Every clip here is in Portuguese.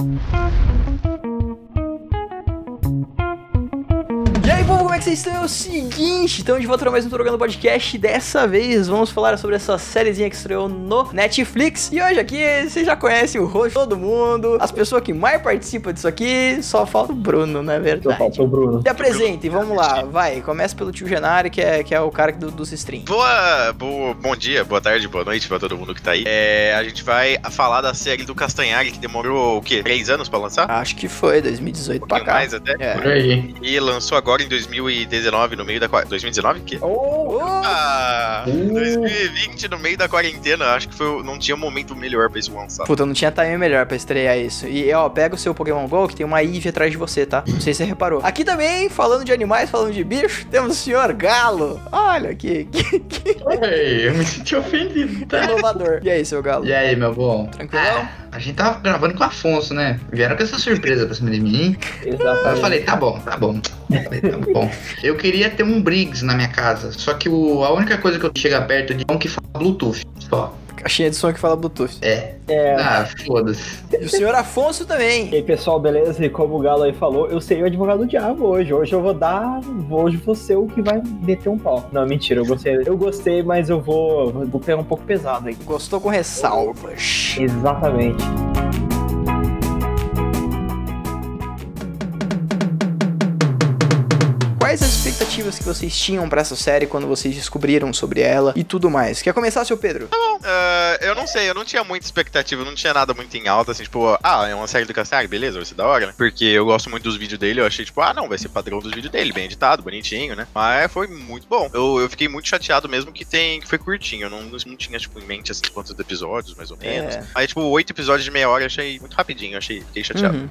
Bye. Vocês estão? É o seguinte, estamos de volta para mais um Trocando Podcast. Dessa vez vamos falar sobre essa sériezinha que estreou no Netflix. E hoje aqui, vocês já conhecem o rosto todo mundo, as pessoas que mais participam disso aqui, só falta o Bruno, não é Só verdade? falta o Bruno. Se apresente, vamos lá, vai. Começa pelo tio Genari, que é, que é o cara do, dos streams. Boa, boa, bom dia, boa tarde, boa noite pra todo mundo que tá aí. É, a gente vai falar da série do Castanhari, que demorou o quê? Três anos pra lançar? Acho que foi, 2018 um pra cá. mais até. É. Por aí. E lançou agora em 2019, no meio da. qua- 2019? Que? Oh, Ah, Uh. 2020, no meio da quarentena, acho que foi, não tinha momento melhor pra isso lançar. Puta, não tinha time melhor pra estrear isso. E, ó, pega o seu Pokémon GO, que tem uma Eve atrás de você, tá? Não sei se você reparou. Aqui também, falando de animais, falando de bicho, temos o senhor Galo. Olha que, que, que Ei, eu me senti ofendido, tá? inovador. E aí, seu Galo? E aí, meu bom? Tranquilão? A gente tava gravando com o Afonso, né? Vieram com essa surpresa pra cima de mim. Aí eu Exatamente. falei, tá bom, tá bom. Eu Falei, tá bom. Eu queria ter um Briggs na minha casa. Só que o, a única coisa que eu chego perto de é um que fala Bluetooth. Só. Caixinha de som que fala Bluetooth. É. É. Ah, foda-se. E o senhor Afonso também. E aí, pessoal, beleza? E como o Galo aí falou, eu serei o advogado do diabo hoje. Hoje eu vou dar. Hoje ser o que vai meter um pau. Não, mentira, eu gostei. Eu gostei, mas eu vou. Vou pegar um pouco pesado aí. Gostou com ressalvas. Exatamente. Expectativas que vocês tinham pra essa série quando vocês descobriram sobre ela e tudo mais? Quer começar, seu Pedro? Ah, eu não sei, eu não tinha muita expectativa, não tinha nada muito em alta, assim, tipo, ah, é uma série do Castanhari, beleza, vai ser da hora, né? Porque eu gosto muito dos vídeos dele, eu achei, tipo, ah, não, vai ser padrão dos vídeos dele, bem editado, bonitinho, né? Mas foi muito bom. Eu, eu fiquei muito chateado mesmo que tem que foi curtinho, eu não, não tinha, tipo, em mente, assim, quantos episódios, mais ou menos. É. Aí, tipo, oito episódios de meia hora eu achei muito rapidinho, eu achei, fiquei chateado. Uhum.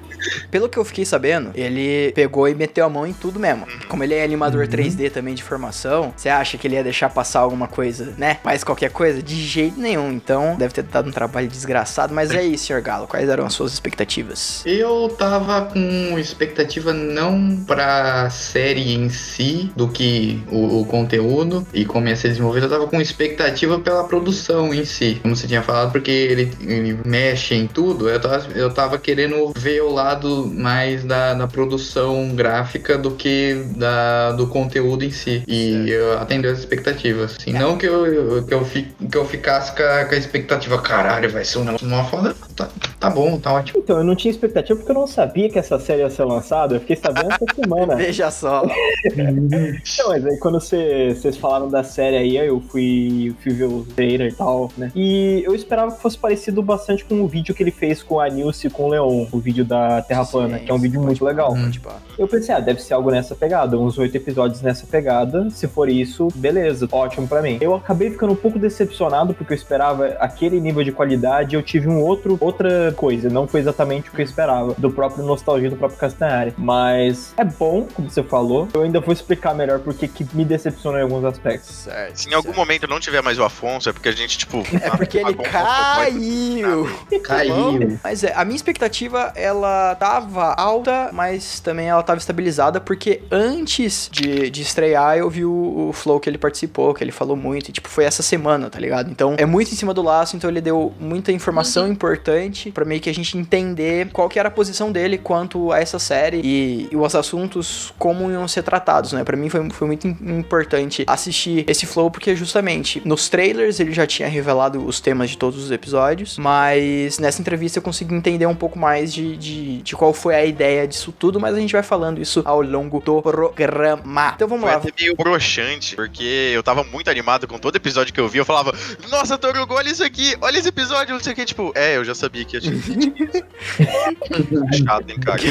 Pelo que eu fiquei sabendo, ele pegou e meteu a mão em tudo mesmo. Como ele é animador 3D também de formação, você acha que ele ia deixar passar alguma coisa, né? Mais qualquer coisa? De jeito nenhum. Então, deve ter dado um trabalho desgraçado. Mas é isso, senhor Galo. Quais eram as suas expectativas? Eu tava com expectativa não pra série em si, do que o, o conteúdo e como ia ser desenvolvido, eu tava com expectativa pela produção em si. Como você tinha falado, porque ele, ele mexe em tudo, eu tava, eu tava querendo ver o lado mais da, da produção gráfica do que da, do conteúdo em si. E eu atendeu as expectativas. Assim, não que eu, que eu, fi- que eu ficasse com a, com a expectativa, caralho, vai ser um negócio uma foda. Tá, tá bom, tá ótimo. Então, eu não tinha expectativa porque eu não sabia que essa série ia ser lançada. Eu fiquei sabendo essa semana. Veja só. Não, mas aí quando cê- vocês falaram da série aí, eu fui, fui ver o trailer e tal, né? E eu esperava que fosse parecido bastante com o vídeo que ele fez com a Nilce e com o Leon, o vídeo da Terra Sim, Plana, que é um vídeo muito legal. Hum. Tipo, Eu pensei, ah, deve ser algo nessa pegada, uns oito episódios nessa pegada. Se for isso, beleza, ótimo pra mim. Eu acabei ficando um pouco decepcionado porque eu esperava aquele nível de qualidade. Eu tive um outro, outra coisa, não foi exatamente o que eu esperava do próprio nostalgia do próprio Castanhari. Mas é bom, como você falou. Eu ainda vou explicar melhor porque que me decepcionou em alguns aspectos. certo. Se em algum certo. momento não tiver mais o Afonso, é porque a gente, tipo. É porque ele um caiu. Caiu. Mas é, a minha expectativa, ela tava alta, mas também ela tava estabilizada, porque antes de, de estrear, eu vi o, o flow que ele participou, que ele falou muito, e tipo, foi essa semana, tá ligado? Então, é muito em cima do laço, então ele deu muita informação importante pra meio que a gente entender qual que era a posição dele quanto a essa série e, e os assuntos como iam ser tratados, né? Pra mim foi, foi muito im- importante assistir esse flow, porque justamente nos trailers ele já tinha revelado os temas de todos os episódios, mas nessa entrevista eu consegui entender um pouco mais de, de, de qual foi a ideia disso tudo, mas a gente vai falando isso ao longo do programa. Então vamos Foi lá. até meio broxante, porque eu tava muito animado com todo episódio que eu vi. Eu falava, nossa, Torugo, olha isso aqui, olha esse episódio, não sei o que. Tipo, é, eu já sabia que ia ter. Chato, hein, cara.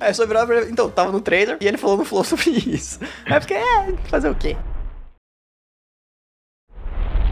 É, só virava pra então, tava no trailer e ele falou no flow sobre isso. É porque, é, fazer o quê?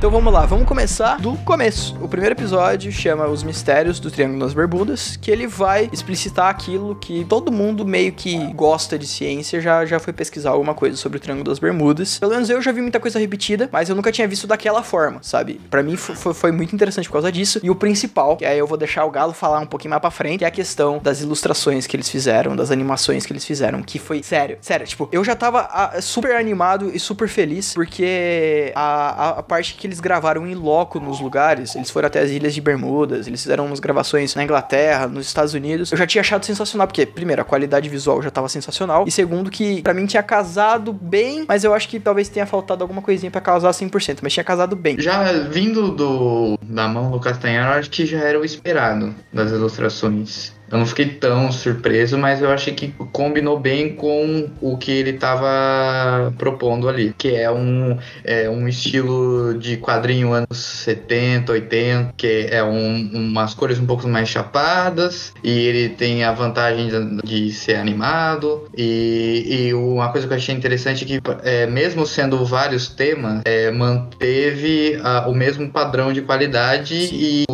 Então vamos lá, vamos começar do começo. O primeiro episódio chama Os Mistérios do Triângulo das Bermudas, que ele vai explicitar aquilo que todo mundo meio que gosta de ciência já, já foi pesquisar alguma coisa sobre o Triângulo das Bermudas. Pelo menos eu já vi muita coisa repetida, mas eu nunca tinha visto daquela forma, sabe? Pra mim fo- foi, foi muito interessante por causa disso. E o principal, que aí eu vou deixar o Galo falar um pouquinho mais pra frente, é a questão das ilustrações que eles fizeram, das animações que eles fizeram, que foi sério, sério, tipo, eu já tava ah, super animado e super feliz, porque a, a, a parte que eles gravaram em loco nos lugares, eles foram até as Ilhas de Bermudas, eles fizeram umas gravações na Inglaterra, nos Estados Unidos, eu já tinha achado sensacional, porque, primeiro, a qualidade visual já tava sensacional, e segundo, que pra mim tinha casado bem, mas eu acho que talvez tenha faltado alguma coisinha pra casar 100%, mas tinha casado bem. Já vindo do, da mão do Castanharo, acho que já era o esperado das ilustrações. Eu não fiquei tão surpreso, mas eu achei que combinou bem com o que ele estava propondo ali, que é um, é um estilo de quadrinho anos 70, 80, que é um, umas cores um pouco mais chapadas, e ele tem a vantagem de, ser animado, e, e, uma coisa que eu achei interessante é que, é, mesmo sendo vários temas, é, manteve a, o mesmo padrão de qualidade Sim.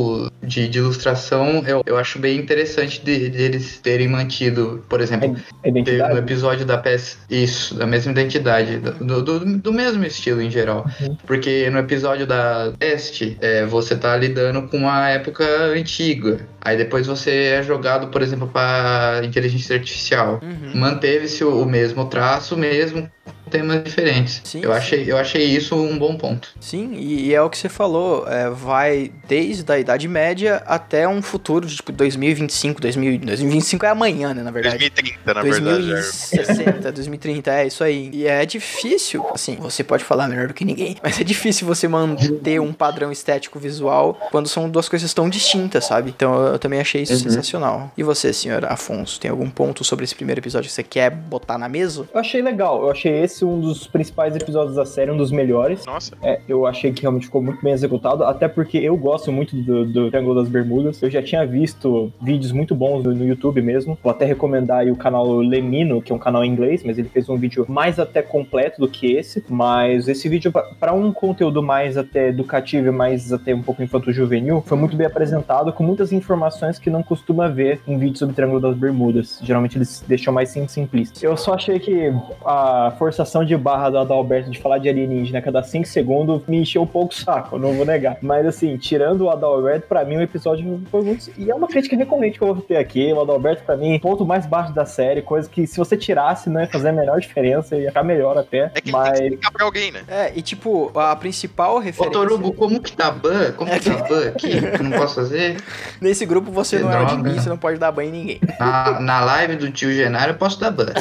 De, de ilustração, eu, eu acho bem interessante de, de eles terem mantido, por exemplo, no episódio da PS. Isso, da mesma identidade, do, do, do mesmo estilo em geral. Uhum. Porque no episódio da teste, é, você tá lidando com uma época antiga. Aí depois você é jogado, por exemplo, para inteligência artificial. Uhum. Manteve-se o, o mesmo traço, mesmo temas diferentes. Sim, eu, sim. Achei, eu achei isso um bom ponto. Sim, e, e é o que você falou, é, vai desde a Idade Média até um futuro de tipo 2025, 2000, 2025 é amanhã, né, na verdade. 2030, na 2060, verdade. 2060, 2030, é isso aí. E é difícil, assim, você pode falar melhor do que ninguém, mas é difícil você manter um padrão estético visual quando são duas coisas tão distintas, sabe? Então eu também achei isso uhum. sensacional. E você, senhor Afonso, tem algum ponto sobre esse primeiro episódio que você quer botar na mesa? Eu achei legal, eu achei esse um dos principais episódios da série, um dos melhores. Nossa. É, eu achei que realmente ficou muito bem executado, até porque eu gosto muito do, do Triângulo das Bermudas. Eu já tinha visto vídeos muito bons no, no YouTube mesmo. Vou até recomendar aí o canal Lemino, que é um canal em inglês, mas ele fez um vídeo mais até completo do que esse. Mas esse vídeo, para um conteúdo mais até educativo e mais até um pouco infanto-juvenil, foi muito bem apresentado, com muitas informações que não costuma ver em vídeos sobre o Triângulo das Bermudas. Geralmente eles deixam mais simplista. Eu só achei que a força forçação de barra do Adalberto de falar de alienígena cada 5 segundos me encheu um pouco o saco, não vou negar. Mas assim, tirando o Adalberto, pra mim o episódio foi muito. E é uma crítica recorrente que eu vou ter aqui. O Adalberto, pra mim, ponto mais baixo da série, coisa que se você tirasse não ia fazer a menor diferença, ia ficar melhor até. É que mas... tem que pra alguém, né? É, e tipo, a principal referência. Ô, Torugo, como que tá ban? Como que tá ban aqui? Que não posso fazer? Nesse grupo você que não droga. é admin, você não pode dar ban em ninguém. Na, na live do tio Genário eu posso dar ban.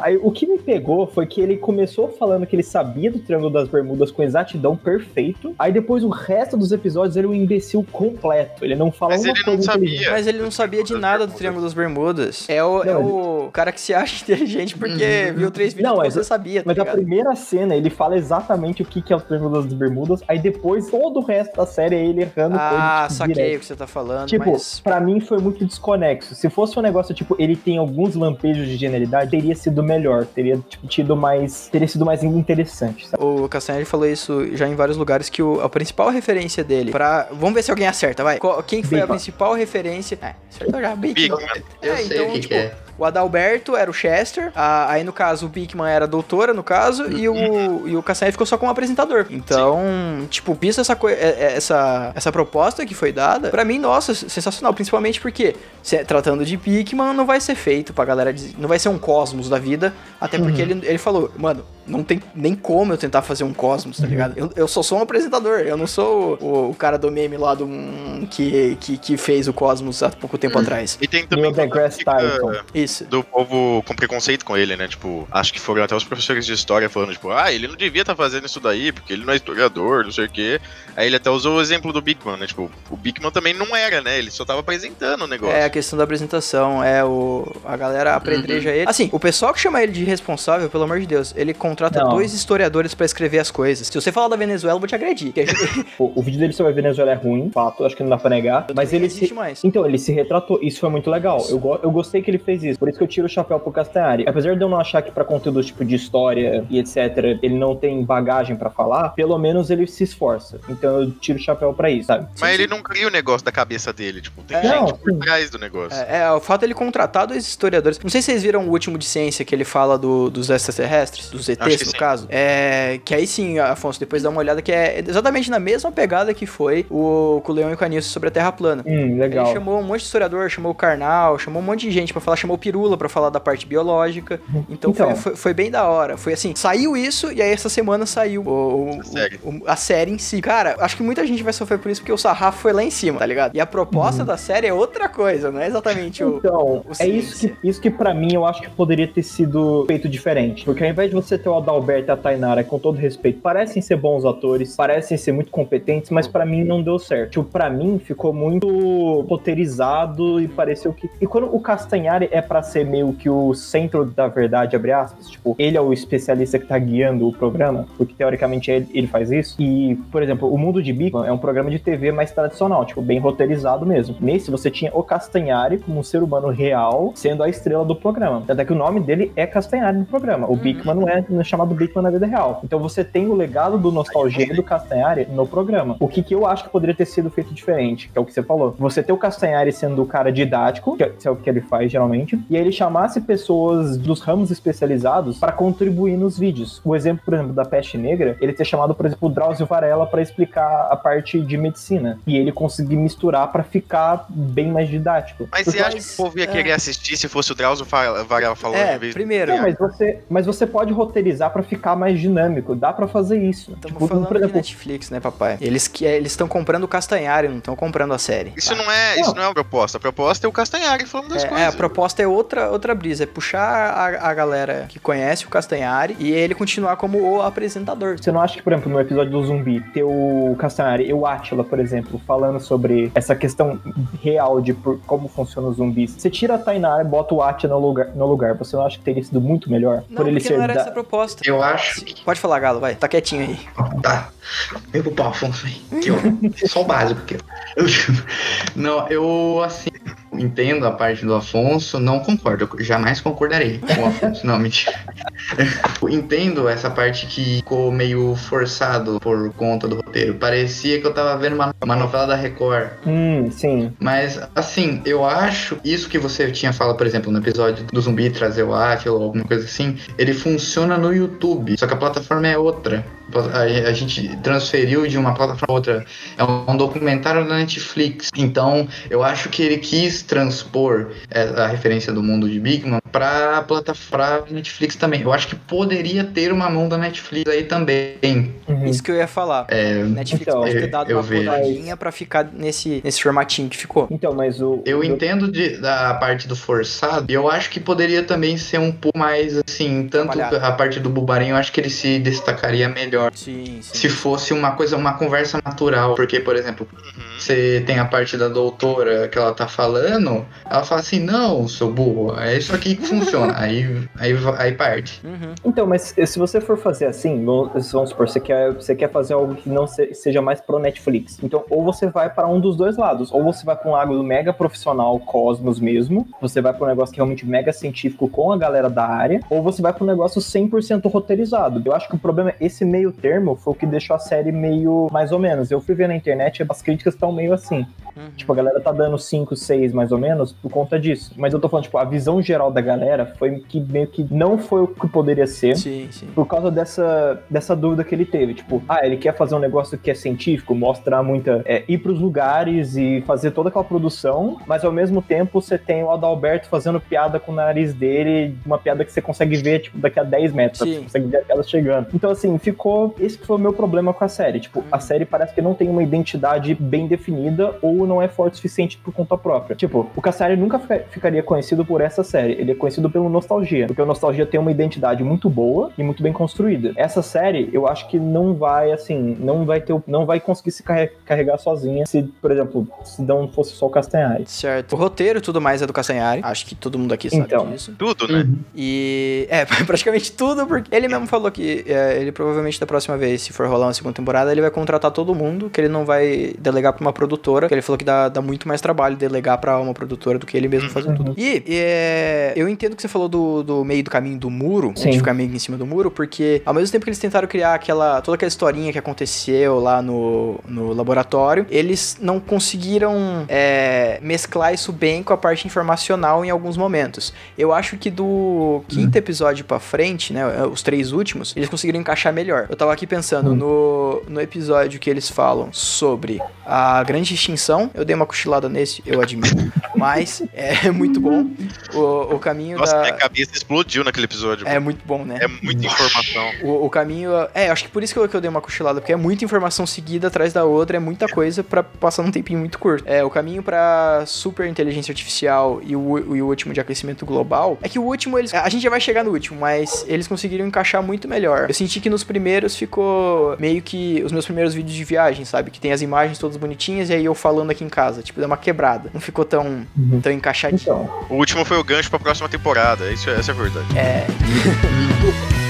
Aí, o que me pegou foi que ele começou falando que ele sabia do Triângulo das Bermudas com exatidão perfeito. Aí depois o resto dos episódios ele é um imbecil completo. Ele não fala Mas uma ele coisa não sabia. Mas ele não sabia de nada do Triângulo das Bermudas. É o, é o cara que se acha inteligente porque uhum. viu três vídeos não, que você sabia. Tá mas ligado? a primeira cena ele fala exatamente o que é o Triângulo das Bermudas. Aí depois todo o resto da série é ele errando Ah, tipo, saquei direto. o que você tá falando. Tipo, mas... pra mim foi muito desconexo. Se fosse um negócio, tipo, ele tem alguns lampejos de genialidade, teria sido melhor. Teria, tipo, tido mais. Teria sido mais interessante, sabe? O Castanheira falou isso já em vários lugares, que o, a principal referência dele pra... Vamos ver se alguém acerta, vai. Qual- Quem foi a principal referência... É, acertou já, Bacon. Bigman. Eu É, sei então, o que, tipo, que é. O Adalberto era o Chester, a- aí no caso o Bigman era a doutora, no caso, e o, e o Castanheira ficou só como apresentador. Então, tipo, visto essa, é- é- essa, essa proposta que foi dada, pra mim, nossa, sensacional. Principalmente porque, se- tratando de Bigman, não vai ser feito pra galera, não vai ser um cosmos da vida, até porque ele, ele falou, mano, não tem nem como eu tentar fazer um cosmos, tá ligado? Eu, eu só sou um apresentador, eu não sou o, o cara do meme lá do hum, que, que, que fez o cosmos há pouco tempo atrás. E tem também fica. Isso. do povo com preconceito com ele, né? Tipo, acho que foram até os professores de história falando, tipo, ah, ele não devia estar fazendo isso daí, porque ele não é historiador, não sei o quê. Aí ele até usou o exemplo do Bigman, né? Tipo, o Bigman também não era, né? Ele só tava apresentando o negócio. É a questão da apresentação, é o a galera apredreja ele. Assim, o pessoal que chama ele de responsável, pelo amor de Deus, ele contrata Não. dois historiadores pra escrever as coisas. Se você falar da Venezuela, eu vou te agredir. O, o vídeo dele sobre a Venezuela é ruim, fato, acho que não dá pra negar. Mas nem ele existe se. mais. Então, ele se retratou. Isso foi muito legal. Eu, go- eu gostei que ele fez isso. Por isso que eu tiro o chapéu pro Castanhari. Apesar de eu não achar que pra conteúdo tipo de história e etc, ele não tem bagagem pra falar, pelo menos ele se esforça. Então eu tiro o chapéu pra isso, sabe? Mas ele não cria o negócio da cabeça dele, tipo, tem É. gente Não, por sim. trás do negócio. É, é, o fato dele contratar dois historiadores. Não sei se vocês viram o último de ciência que ele fala do- dos extraterrestres, dos ET, Que no sim. caso. É, que aí sim, Afonso, depois dá uma olhada que é exatamente na mesma pegada que foi o com o Leão e o Caniço sobre a Terra plana. Hum, legal. Ele chamou um monte de historiador, chamou o Karnal, chamou um monte de gente pra falar, chamou o Pirula pra falar da parte biológica. Então, Então. Foi, foi, foi bem da hora. Foi assim, saiu isso e aí essa semana saiu o, o- A série. o- a série em si. Cara, acho que muita gente vai sofrer por isso porque o sarrafo foi lá em cima, tá ligado? E a proposta da série é outra coisa, não é exatamente o. Então, o é ciência. isso que, isso que pra mim eu acho que poderia ter sido feito diferente. Porque ao invés de você ter o Adalberto e a Tainara, com todo respeito, parecem ser bons atores, parecem ser muito competentes, mas pra mim não deu certo. Tipo, pra mim ficou muito roteirizado e pareceu que. E quando o Castanhari é pra ser meio que o centro da verdade, abre aspas, tipo, ele é o especialista que tá guiando o programa, porque teoricamente ele, ele faz isso. E, por exemplo, o Mundo de Big é um programa de TV mais tradicional, tipo, bem roteirizado mesmo. Nesse, você tinha o Castanhari como um ser humano real, sendo a estrela do programa. Até que o nome dele é Castanhari no programa. O Bigman não é, não é chamado Bigman na vida real. Então você tem o legado do nostalgia e do Castanhari no programa. O que, que eu acho que poderia ter sido feito diferente, que é o que você falou. Você ter o Castanhari sendo o cara didático, que é é o que ele faz geralmente, e aí ele chamasse pessoas dos ramos especializados para contribuir nos vídeos. O exemplo, por exemplo, da peste negra, ele ter chamado, por exemplo, o Drauzio Varela para explicar a parte de medicina. E ele conseguir misturar para ficar bem mais didático. Mas Porque você acha que o povo ia é. querer assistir se fosse o Drauzio Varela falando É, primeiro, Não, mas você, mas você pode roteirizar pra ficar mais dinâmico. Dá pra fazer isso. Estamos Tipo, falando por exemplo, de Netflix, né, papai? Eles que eles estão comprando o Castanhari, não estão comprando a série. Isso tá? não é, isso não é a proposta. A proposta é o Castanhari falando das É, é, coisas. a proposta é outra, outra brisa, é puxar a, a galera que conhece o Castanhari e ele continuar como o apresentador. Você não acha que, por exemplo, no episódio do zumbi, ter o Castanhari e o Atila, por exemplo, falando sobre essa questão real de por- como funcionam os zumbis. Você tira a Tainara e bota o Atila no lugar, no lugar. Você não acha que teria sido muito melhor? Não, por ele ser não era da- essa a proposta. Eu acho Pode falar, Galo, vai. Tá quietinho aí. Tá. Vem pro pau, Afonso, vem. Só o básico. Eu- Não, eu, assim, entendo a parte do Afonso, não concordo. Eu jamais concordarei com o Afonso. Não, mentira. Entendo essa parte que ficou meio forçado por conta do roteiro. Parecia que eu tava vendo uma, uma novela da Record. Hum, sim. Mas, assim, eu acho isso que você tinha falado, por exemplo, no episódio do zumbi trazer o Atila ou alguma coisa assim, ele funciona no YouTube, só que a plataforma é outra. A, a gente transferiu de uma plataforma a outra. É um, documentário da Netflix. Então, eu acho que ele quis transpor é, a referência do mundo de Bigman pra plataforma Netflix também. Eu acho que poderia ter uma mão da Netflix aí também. Uhum. Isso que eu ia falar. É, Netflix Então, pode ter dado eu uma vejo. podadinha pra ficar nesse, nesse formatinho que ficou. Então, mas o. Eu o- entendo de- da parte do forçado, e eu acho que poderia também ser um pouco mais assim, tanto Trabalhado. a parte do Bubarinho, eu acho que ele se destacaria melhor. Sim, sim. Se fosse uma coisa, uma conversa natural, porque, por exemplo, Uhum. você tem a parte da doutora que ela tá falando, ela fala assim, não, seu burro, é isso aqui que funciona. aí, aí, aí parte. Uhum. Então, mas se você for fazer assim, vamos supor, você quer, você quer fazer algo que não se- seja mais pro Netflix. Então, ou você vai para um dos dois lados, ou você vai para um lado mega profissional, Cosmos mesmo, você vai para um negócio que é realmente mega científico com a galera da área, ou você vai para um negócio 100% roteirizado. Eu acho que o problema, esse meio termo, foi o que deixou a série meio mais ou menos. Eu fui ver na internet, as críticas estão meio assim. Uhum. Tipo, a galera tá dando 5, 6 mais ou menos por conta disso. Mas eu tô falando, tipo, a visão geral da galera foi que meio que não foi o que poderia ser. Sim, sim. Por causa dessa, dessa dúvida que ele teve. Tipo, ah, ele quer fazer um negócio que é científico, mostrar muita. É, ir pros lugares e fazer toda aquela produção, mas ao mesmo tempo você tem o Adalberto fazendo piada com o nariz dele, uma piada que você consegue ver, tipo, daqui a 10 metros. Sim. Você consegue ver a piada chegando. Então, assim, ficou. Esse que foi o meu problema com a série. Tipo, a Uhum. série parece que não tem uma identidade bem definida ou não é forte o suficiente por conta própria. Tipo, o Cassari nunca fi- ficaria conhecido por essa série. Ele é conhecido pelo Nostalgia. Porque o Nostalgia tem uma identidade muito boa e muito bem construída. Essa série, eu acho que não vai, assim, não vai ter. o- Não vai conseguir se carre- carregar sozinha se, por exemplo, se não fosse só o Castanhari. Certo. O roteiro e tudo mais é do Castanhari. Acho que todo mundo aqui sabe Então. disso. Tudo, né? E é, praticamente tudo, porque ele mesmo falou que é, ele provavelmente da próxima vez, se for rolar uma segunda temporada, ele vai contratar todo mundo, que ele não vai delegar pra uma produtora. Que ele falou falou que dá, dá muito mais trabalho delegar pra uma produtora do que ele mesmo fazer tudo. E é, eu entendo que você falou do, do meio do caminho do muro, Sim. de ficar meio em cima do muro, porque ao mesmo tempo que eles tentaram criar aquela toda aquela historinha que aconteceu lá no, no laboratório, eles não conseguiram é, mesclar isso bem com a parte informacional em alguns momentos. Eu acho que do quinto episódio pra frente, né, os três últimos, eles conseguiram encaixar melhor. Eu tava aqui pensando Hum. no, no episódio que eles falam sobre a grande extinção, eu dei uma cochilada nesse, eu admito, mas é muito bom. O, o caminho Nossa, da... minha cabeça explodiu naquele episódio. É muito bom, né? É muita informação. O, o caminho. É, acho que por isso que eu, que eu dei uma cochilada, porque é muita informação seguida atrás da outra, é muita coisa pra passar num tempinho muito curto. É, o caminho pra super inteligência artificial e o, e o último de aquecimento global. É que o último, eles. A gente já vai chegar no último, mas eles conseguiram encaixar muito melhor. Eu senti que nos primeiros ficou meio que os meus primeiros vídeos de viagem, sabe? Que tem as imagens todas bonitinhas e aí eu falando aqui em casa. Tipo, deu uma quebrada. Não ficou tão, Uhum. tão encaixadinho. Então, O último foi o gancho pra próxima temporada. Isso, essa é a verdade. É.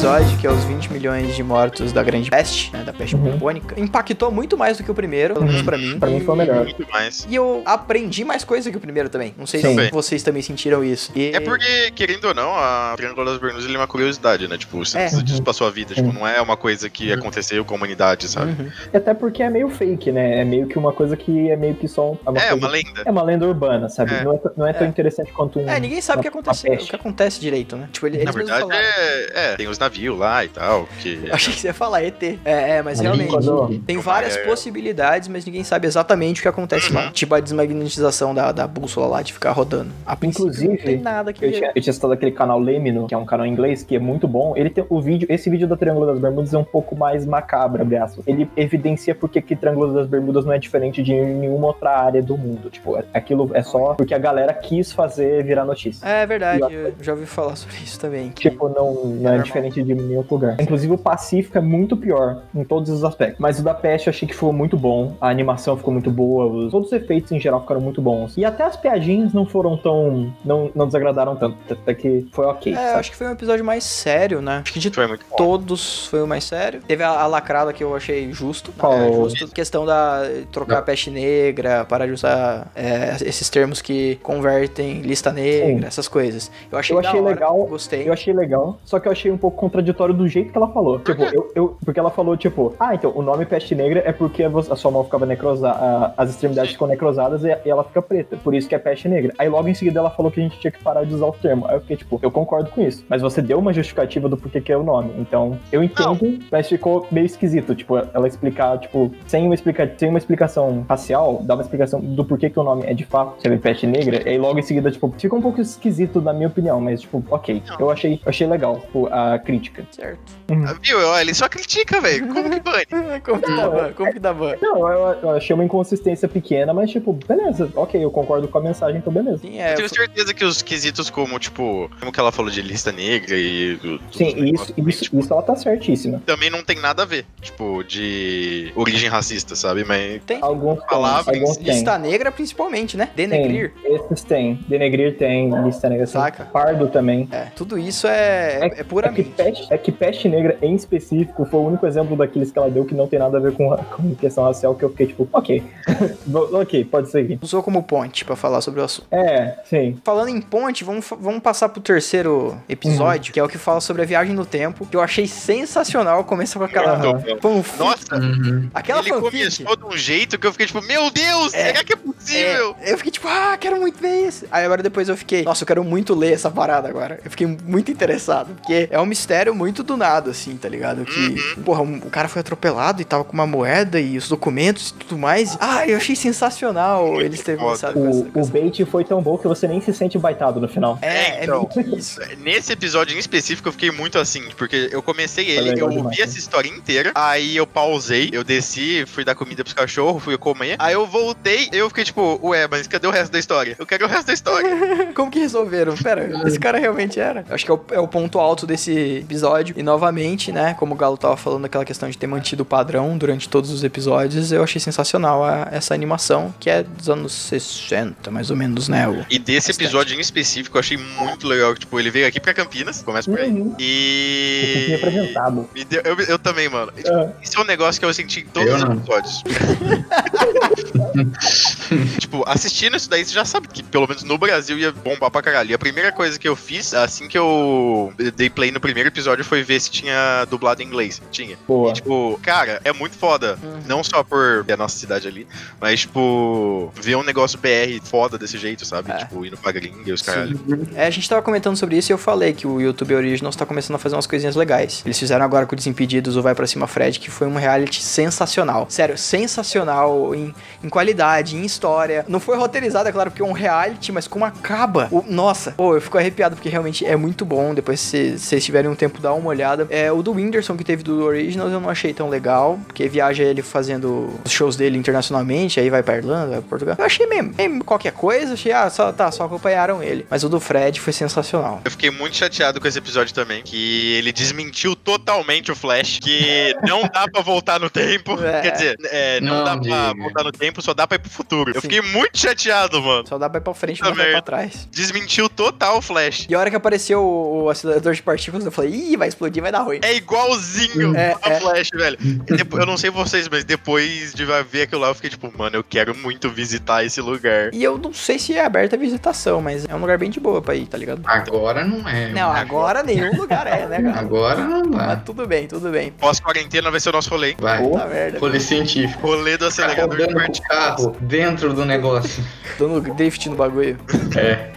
episódio, que é os 20 milhões de mortos da Grande Peste, né, da peste Uhum. bubônica, impactou muito mais do que o primeiro, pelo menos pra mim. pra mim foi o melhor. Muito mais. E eu aprendi mais coisa que o primeiro também. Não sei Sim. se vocês também sentiram isso. E- É porque, querendo ou não, a Triângulo das Bermudas é uma curiosidade, né? Tipo, você É. precisa disso pra sua vida. Tipo, Uhum. não é uma coisa que aconteceu com a humanidade, sabe? Uhum. E Até porque é meio fake, né? É meio que uma coisa que é meio que só uma, É, coisa- uma lenda. é uma lenda urbana, sabe? É. Não, é, não é tão É. interessante quanto um. É, ninguém sabe o que uma- acontece, uma o que acontece direito, né? Tipo, ele- eles Na verdade, falaram. é, é. Tem os navios lá e tal. Que... Eu achei que você ia falar ET. É, é, mas Ali, realmente. quando- Tem várias é- possibilidades, mas ninguém sabe exatamente o que acontece lá. Tipo a desmagnetização da, da bússola lá de ficar rodando. A Inclusive, não tem nada que Eu tinha, eu tinha citado aquele canal Lemino, que é um canal em inglês, que é muito bom. Ele tem o vídeo, esse vídeo da Triângulo das Bermudas é um pouco mais macabro, aspas. Ele evidencia porque que Triângulo das Bermudas não é diferente de nenhuma outra área do mundo. Tipo, é- aquilo é só porque a galera quis fazer virar notícia. É verdade, E eu já ouvi falar sobre isso também. que- Tipo, não, não é, normal. diferente de nenhum outro lugar. Inclusive, o Pacífico é muito pior em todos os aspectos. Mas o da Peste eu achei que ficou muito bom. A animação ficou muito boa. os- todos os efeitos em geral ficaram muito bons. E até as piadinhas não foram tão. não, não desagradaram tanto. Até que foi ok. É, eu sabe? acho que foi um episódio mais sério, né? Acho que de Foi muito bom. todos foi o mais sério. Teve a, a lacrada que eu achei justo. Qual? É, justo. Questão da trocar a peste negra, parar de usar é, esses termos que convertem lista negra, Sim. essas coisas. Eu achei, Eu da achei hora, legal, Gostei. Eu achei legal, só que eu achei um pouco contraditório do jeito que ela falou. Tipo, eu, eu- porque ela falou, tipo, ah, então o nome peste negra é porque a sua mão ficava necrosada, as extremidades ficam necrosadas e, e ela fica preta. Por isso que é peste negra. Aí logo em seguida ela falou que a gente tinha que parar de usar o termo. Aí eu fiquei, tipo, eu concordo com isso. Mas você deu uma justificativa do porquê que é o nome. Então, eu entendo, mas ficou meio esquisito. Tipo, ela explicar, tipo, sem uma, explica sem uma explicação racial, dar uma explicação do porquê que o nome é de fato ser peste negra. E aí logo em seguida, tipo, ficou um pouco esquisito na minha opinião, mas, tipo, ok. Não. Eu achei, achei legal, tipo, a crítica. Certo. Ah, Viu? Olha, ele só critica, velho. Como que bane? Como que dá ban? Como que dá ban? Não, eu, eu achei uma inconsistência pequena, mas, tipo, beleza, ok, eu concordo com a mensagem, então beleza. Sim, é, Eu tenho certeza que os quesitos como, tipo, como que ela falou de lista negra e do, Sim, isso, negócios, isso, tipo, isso ela tá certíssima. também não tem nada a ver, tipo, de origem racista, sabe? Mas tem. Alguns Palavras, alguns tem. Lista negra, principalmente, né? Denegrir. Tem, esses tem. Denegrir tem, lista negra. Saca? Pardo também. É, tudo isso é, é, é É que, puramente. Peste, é que peste negra em específico foi o único exemplo daqueles que ela deu que não tem nada a ver com, com questão racial, que eu fiquei tipo, ok. ok, pode seguir. Usou como ponte pra falar sobre o assunto. É, sim. Falando em ponte, vamos, vamos passar pro terceiro episódio, que é o que fala sobre a viagem no tempo, que eu achei sensacional. Começa com aquela Aham. fanfic. Nossa, Uhum. aquela ele fanfic. começou de um jeito que eu fiquei tipo, meu Deus, É, será que é possível? É, eu fiquei tipo, ah, quero muito ver isso. Aí agora depois eu fiquei, nossa, eu quero muito ler essa parada agora. Eu fiquei muito interessado, porque é um mistério muito do nada, assim, tá ligado? Que, porra, um- o cara foi atropelado e tava com uma moeda e os documentos e tudo mais. Ah, eu achei sensacional eles terem foda. começado com essa, com O, o bait foi tão bom que você nem se sente baitado no final. É, é então. meio que isso. Nesse episódio em específico eu fiquei muito assim, porque eu comecei ele, eu demais, ouvi né? essa história inteira, aí eu pausei, eu desci, fui dar comida pros cachorros, fui comer, aí eu voltei, eu fiquei tipo, ué, mas cadê o resto da história? Eu quero o resto da história. Como que resolveram? Pera, esse cara realmente era? Acho que é o, é o ponto alto desse episódio. E novamente, né, como o Galo tava falando, aquela questão de ter mantido o padrão durante todos os episódios, eu achei sensacional a- essa animação, que é dos anos 60, mais ou menos, né? O... E desse episódio em específico eu achei muito legal. que, Tipo, ele veio aqui pra Campinas, começa por aí. Uhum. Eu E. apresentado. me deu- eu, eu também, mano. E, tipo, É. Isso é um negócio que eu senti em todos Eu os episódios. tipo, assistindo isso daí, você já sabe que pelo menos no Brasil ia bombar pra caralho. E a primeira coisa que eu fiz, assim que eu dei play no primeiro episódio, foi ver se tinha dublado em inglês. Tinha. Boa. E, tipo, cara, é muito foda. Uhum. Não só por ter a nossa cidade ali, mas, tipo, ver um negócio BR foda desse jeito, sabe? É. Tipo, indo pra gringa e os caralho. É, a gente tava comentando sobre isso e eu falei que o YouTube Originals tá começando a fazer umas coisinhas legais. Eles fizeram agora com o Desimpedidos o Vai Pra Cima Fred, que foi um reality sensacional. Sério, sensacional em, em qualidade, em história. Não foi roteirizado, é claro, porque é um reality, mas como acaba. o- nossa, pô, eu fico arrepiado porque realmente é muito bom. Depois, se vocês tiverem um tempo, dá uma olhada. É, o do Whindersson que teve do Originals eu não achei tão legal, porque viaja ele fazendo os shows dele internacionalmente, aí vai pra Irlanda, vai pra Portugal. Eu achei mesmo, mesmo qualquer coisa, achei, ah, só, tá, só acompanharam ele. Mas o do Fred foi sensacional. Eu fiquei muito chateado com esse episódio também, que ele desmentiu totalmente o Flash, que não dá pra voltar no tempo. É. Quer dizer, é, não, Não dá pra diga. voltar no tempo, só dá pra ir pro futuro. Eu Sim. fiquei muito chateado, mano. Só dá pra ir pra frente e não vai pra trás. Desmentiu total o Flash. E a hora que apareceu o, o acelerador de partículas, eu falei, ih, vai explodir, vai dar ruim. É igualzinho É, a é. Flash, velho. E depois- eu não sei vocês, mas depois de ver aquilo lá, eu fiquei tipo, mano, eu quero muito visitar esse lugar. E eu não sei se é aberta a visitação, mas é um lugar bem de boa pra ir, tá ligado? Agora não é. Não, agora nenhum lugar é, né, cara? Agora não Mas dá. tudo bem, tudo bem. Pós-quarentena vai ser o nosso rolê. Vai. Puta merda. Rolê científico. Rolê do Tá acelerador de partículas. Carro dentro do negócio. Dando drift no bagulho. É.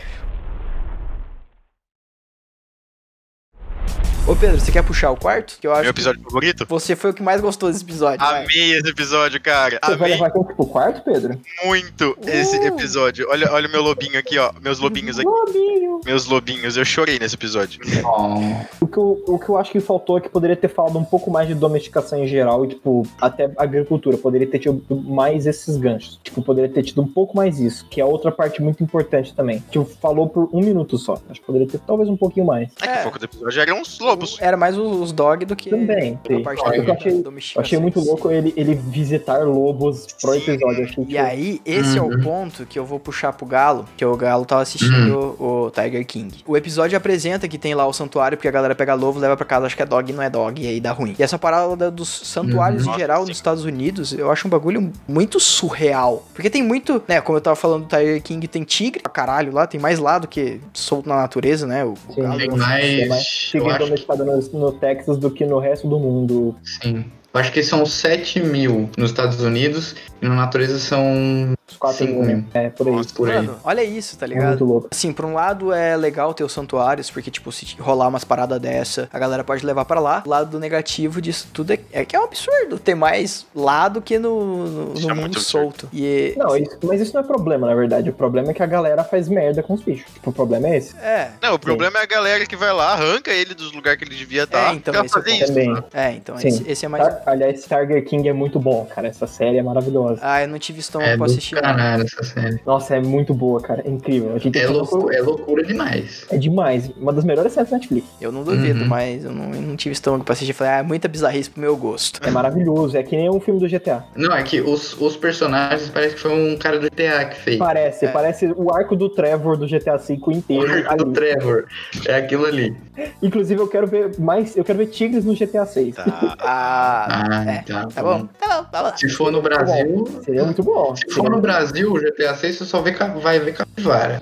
Ô Pedro, você quer puxar o quarto? Que eu acho Meu episódio favorito? que você foi o que mais gostou desse episódio. vai. Amei esse episódio, cara. Você vai Amei levar quem pro quarto, Pedro? muito esse Uh. episódio. Olha, olha o meu lobinho aqui, ó. Meus lobinhos aqui. Lobinho. Meus lobinhos. Eu chorei nesse episódio. Ó, O que, eu, o que eu acho que faltou é que poderia ter falado um pouco mais de domesticação em geral e, tipo, até agricultura. Poderia ter tido mais esses ganchos. Tipo, poderia ter tido um pouco mais isso, que é outra parte muito importante também. Tipo, falou por um minuto só. Acho que poderia ter talvez um pouquinho mais. É que É. o foco do episódio eram os lobos. Era mais os, dog do que Também, a sim. parte eu achei- domesticação Eu achei muito louco ele, ele visitar lobos pro Sim. episódio. Eu achei, E aí, esse é o Uhum. ponto que eu vou puxar pro Galo, que o Galo tava assistindo o Tiger King. O episódio apresenta que tem lá o santuário, porque a galera pega lobo, leva pra casa, acho que é dog e não é dog, e aí dá ruim. E essa parada dos santuários Uhum. em geral Nossa, nos sim. Estados Unidos, eu acho um bagulho muito surreal. Porque tem muito, né, como eu tava falando do Tiger King, tem tigre pra caralho lá, tem mais lá do que solto na natureza, né? O, o Sim. galo. tem É mais. mais Eu acho que domesticado no, no Texas do que no resto do mundo. sim. Eu acho que são 7 mil nos Estados Unidos e na natureza são Os quatro Cinco mil. mil. É, por aí. Nossa, por aí. Mano, olha isso, tá É ligado? muito louco. Assim, por um lado é legal ter os santuários, porque, tipo, se rolar umas paradas dessa, a galera pode levar pra lá. O lado negativo disso tudo é, é que é um absurdo ter mais lá do que no, no, no é mundo solto. E. Não, isso- mas isso não é problema, na verdade. O problema é que a galera faz merda com os bichos. Tipo, o problema é esse. É, Não, o problema é a galera que vai lá, arranca ele dos lugares que ele devia estar. É, então, pra esse é o fazer ponto. isso. Também. é, então, Sim. esse, esse é mais. Tar- Aliás, Tiger King é muito bom, cara. Essa série é maravilhosa. Ah, eu não tive estômago é pra do assistir. não. caralho essa série. Nossa, é muito boa, cara. É incrível. A gente É, louco, é loucura demais. É demais. Uma das melhores séries da Netflix. Eu não duvido, Uhum. mas eu não, eu não tive estômago pra assistir. Falei, ah, é muita bizarrice pro meu gosto. É maravilhoso. É que nem um filme do GTA. Não, é que os, os personagens parece que foi um cara do GTA que fez. Parece. É. Parece o arco do Trevor do GTA V O inteiro arco do ali. Trevor. É aquilo ali. Inclusive, eu quero ver mais. Eu quero ver tigres no GTA VI. Tá. Ah, Ah, é, tá, tá bom. Tá bom, tá bom. Se for no Brasil. Seria muito bom. Se for no Brasil, o GTA 6 você só vê, vai ver capivara.